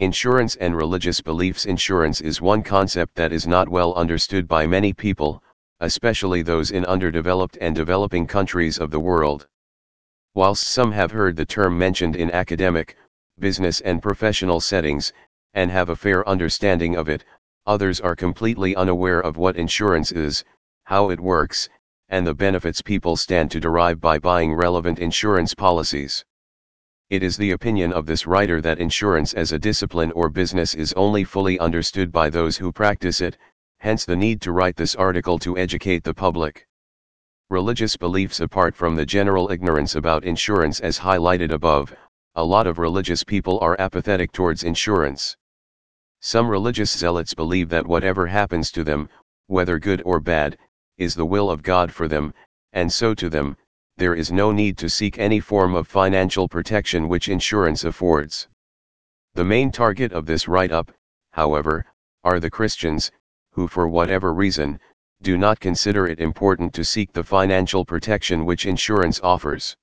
Insurance and religious beliefs Insurance is one concept that is not well understood by many people, especially those in underdeveloped and developing countries of the world. Whilst some have heard the term mentioned in academic, business and professional settings, and have a fair understanding of it, others are completely unaware of what insurance is, how it works, and the benefits people stand to derive by buying relevant insurance policies. It is the opinion of this writer that insurance as a discipline or business is only fully understood by those who practice it, hence the need to write this article to educate the public. Religious beliefs apart from the general ignorance about insurance as highlighted above, a lot of religious people are apathetic towards insurance. Some religious zealots believe that whatever happens to them, whether good or bad, is the will of God for them, and so to them, there is no need to seek any form of financial protection which insurance affords. The main target of this write-up, however, are the Christians, who for whatever reason, do not consider it important to seek the financial protection which insurance offers.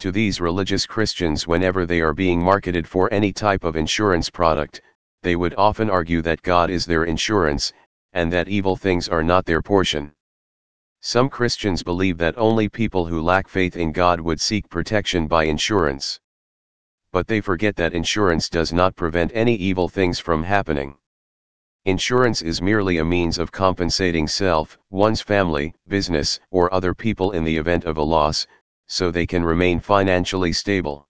To these religious Christians whenever they are being marketed for any type of insurance product, they would often argue that God is their insurance, and that evil things are not their portion. Some Christians believe that only people who lack faith in God would seek protection by insurance. But they forget that insurance does not prevent any evil things from happening. Insurance is merely a means of compensating self, one's family, business, or other people in the event of a loss, so they can remain financially stable.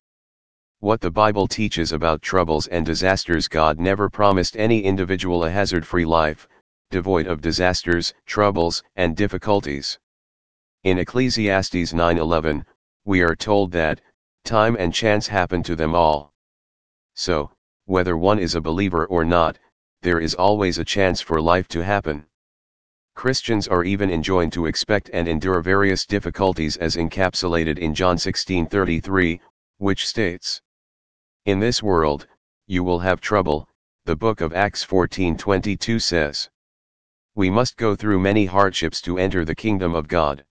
What the Bible teaches about troubles and disasters God never promised any individual a hazard-free life, devoid of disasters, troubles, and difficulties. In Ecclesiastes 9:11, we are told that, time and chance happen to them all. So, whether one is a believer or not, there is always a chance for life to happen. Christians are even enjoined to expect and endure various difficulties as encapsulated in John 16:33, which states: In this world, you will have trouble, the book of Acts 14:22 says. We must go through many hardships to enter the kingdom of God.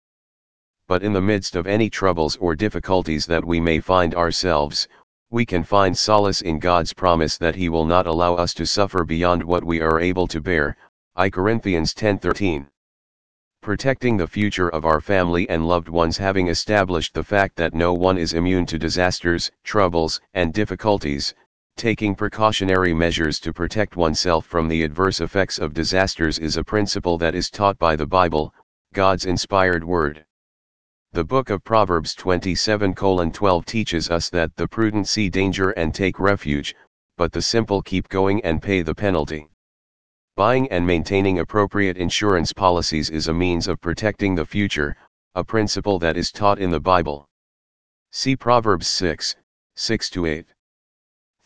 But in the midst of any troubles or difficulties that we may find ourselves, we can find solace in God's promise that He will not allow us to suffer beyond what we are able to bear, I Corinthians 10:13. Protecting the future of our family and loved ones having established the fact that no one is immune to disasters, troubles, and difficulties, taking precautionary measures to protect oneself from the adverse effects of disasters is a principle that is taught by the Bible, God's inspired word. The book of Proverbs 27:12 teaches us that the prudent see danger and take refuge, but the simple keep going and pay the penalty. Buying and maintaining appropriate insurance policies is a means of protecting the future, a principle that is taught in the Bible. See Proverbs 6, 6 8.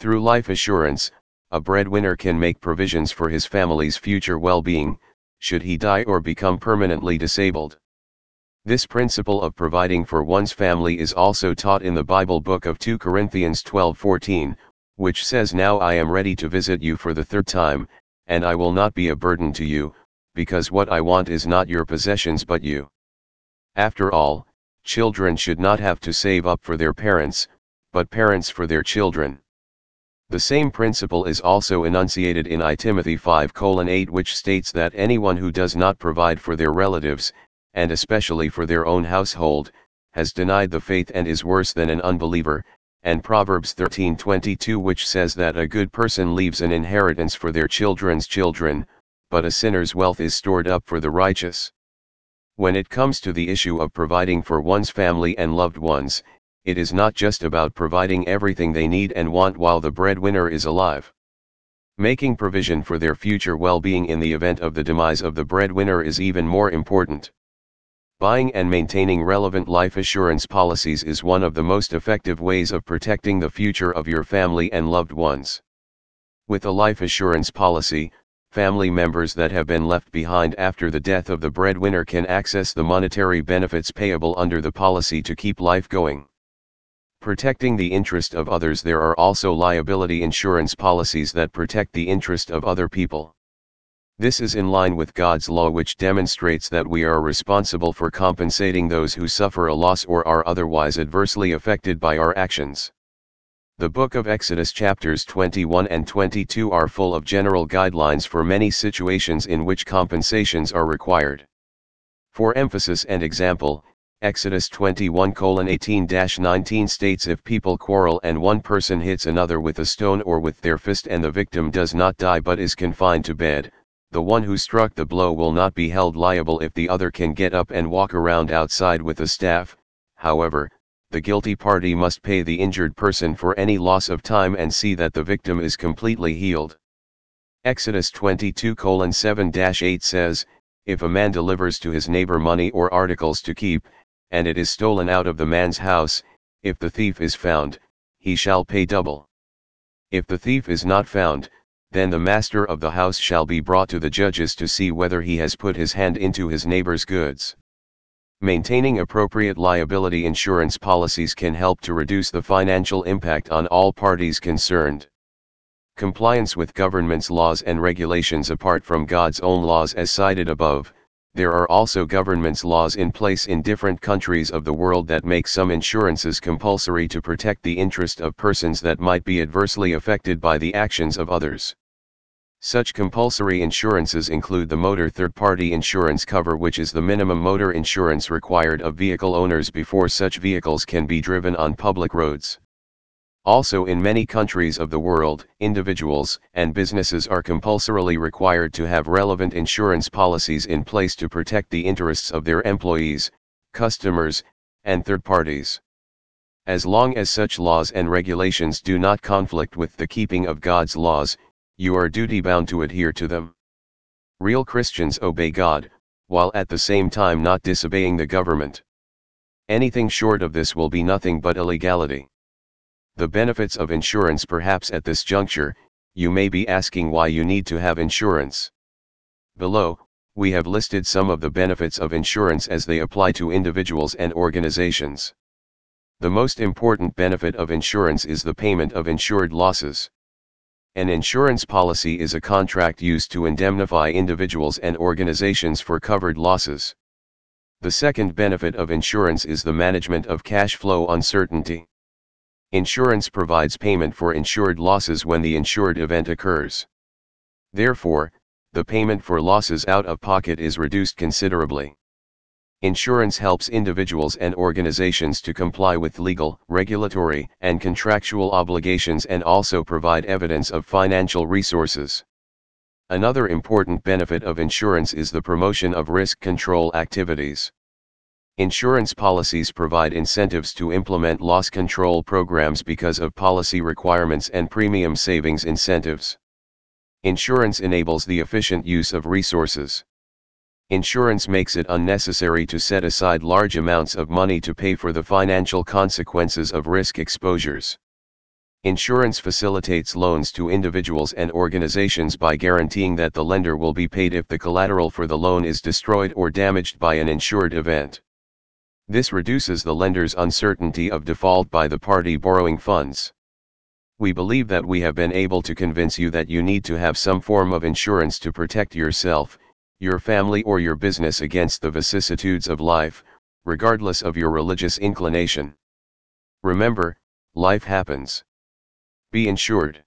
Through life assurance, a breadwinner can make provisions for his family's future well-being, should he die or become permanently disabled. This principle of providing for one's family is also taught in the Bible book of 2 Corinthians 12:14, which says Now I am ready to visit you for the third time, and I will not be a burden to you, because what I want is not your possessions but you. After all, children should not have to save up for their parents, but parents for their children. The same principle is also enunciated in I Timothy 5:8 which states that anyone who does not provide for their relatives, and especially for their own household, has denied the faith and is worse than an unbeliever, and Proverbs 13:22 which says that a good person leaves an inheritance for their children's children, but a sinner's wealth is stored up for the righteous. When it comes to the issue of providing for one's family and loved ones, it is not just about providing everything they need and want while the breadwinner is alive. Making provision for their future well-being in the event of the demise of the breadwinner is even more important. Buying and maintaining relevant life assurance policies is one of the most effective ways of protecting the future of your family and loved ones. With a life assurance policy, family members that have been left behind after the death of the breadwinner can access the monetary benefits payable under the policy to keep life going. Protecting the interest of others There are also liability insurance policies that protect the interest of other people. This is in line with God's law which demonstrates that we are responsible for compensating those who suffer a loss or are otherwise adversely affected by our actions. The book of Exodus chapters 21 and 22 are full of general guidelines for many situations in which compensations are required. For emphasis and example, Exodus 21 18-19 states if people quarrel and one person hits another with a stone or with their fist and the victim does not die but is confined to bed, the one who struck the blow will not be held liable if the other can get up and walk around outside with a staff, however, the guilty party must pay the injured person for any loss of time and see that the victim is completely healed. Exodus 22 7-8 says, If a man delivers to his neighbor money or articles to keep, and it is stolen out of the man's house, if the thief is found, he shall pay double. If the thief is not found, then the master of the house shall be brought to the judges to see whether he has put his hand into his neighbor's goods. Maintaining appropriate liability insurance policies can help to reduce the financial impact on all parties concerned. Compliance with government's laws and regulations apart from God's own laws as cited above, there are also government's laws in place in different countries of the world that make some insurances compulsory to protect the interest of persons that might be adversely affected by the actions of others. Such compulsory insurances include the motor third-party insurance cover which is the minimum motor insurance required of vehicle owners before such vehicles can be driven on public roads. Also in many countries of the world, individuals and businesses are compulsorily required to have relevant insurance policies in place to protect the interests of their employees, customers, and third parties. As long as such laws and regulations do not conflict with the keeping of God's laws, you are duty bound to adhere to them. Real Christians obey God, while at the same time not disobeying the government. Anything short of this will be nothing but illegality. The benefits of insurance perhaps at this juncture, you may be asking why you need to have insurance. Below, we have listed some of the benefits of insurance as they apply to individuals and organizations. The most important benefit of insurance is the payment of insured losses. An insurance policy is a contract used to indemnify individuals and organizations for covered losses. The second benefit of insurance is the management of cash flow uncertainty. Insurance provides payment for insured losses when the insured event occurs. Therefore, the payment for losses out of pocket is reduced considerably. Insurance helps individuals and organizations to comply with legal, regulatory, and contractual obligations and also provide evidence of financial resources. Another important benefit of insurance is the promotion of risk control activities. Insurance policies provide incentives to implement loss control programs because of policy requirements and premium savings incentives. Insurance enables the efficient use of resources. Insurance makes it unnecessary to set aside large amounts of money to pay for the financial consequences of risk exposures. Insurance facilitates loans to individuals and organizations by guaranteeing that the lender will be paid if the collateral for the loan is destroyed or damaged by an insured event. This reduces the lender's uncertainty of default by the party borrowing funds. We believe that we have been able to convince you that you need to have some form of insurance to protect yourself, your family or your business against the vicissitudes of life, regardless of your religious inclination. Remember, life happens. Be insured.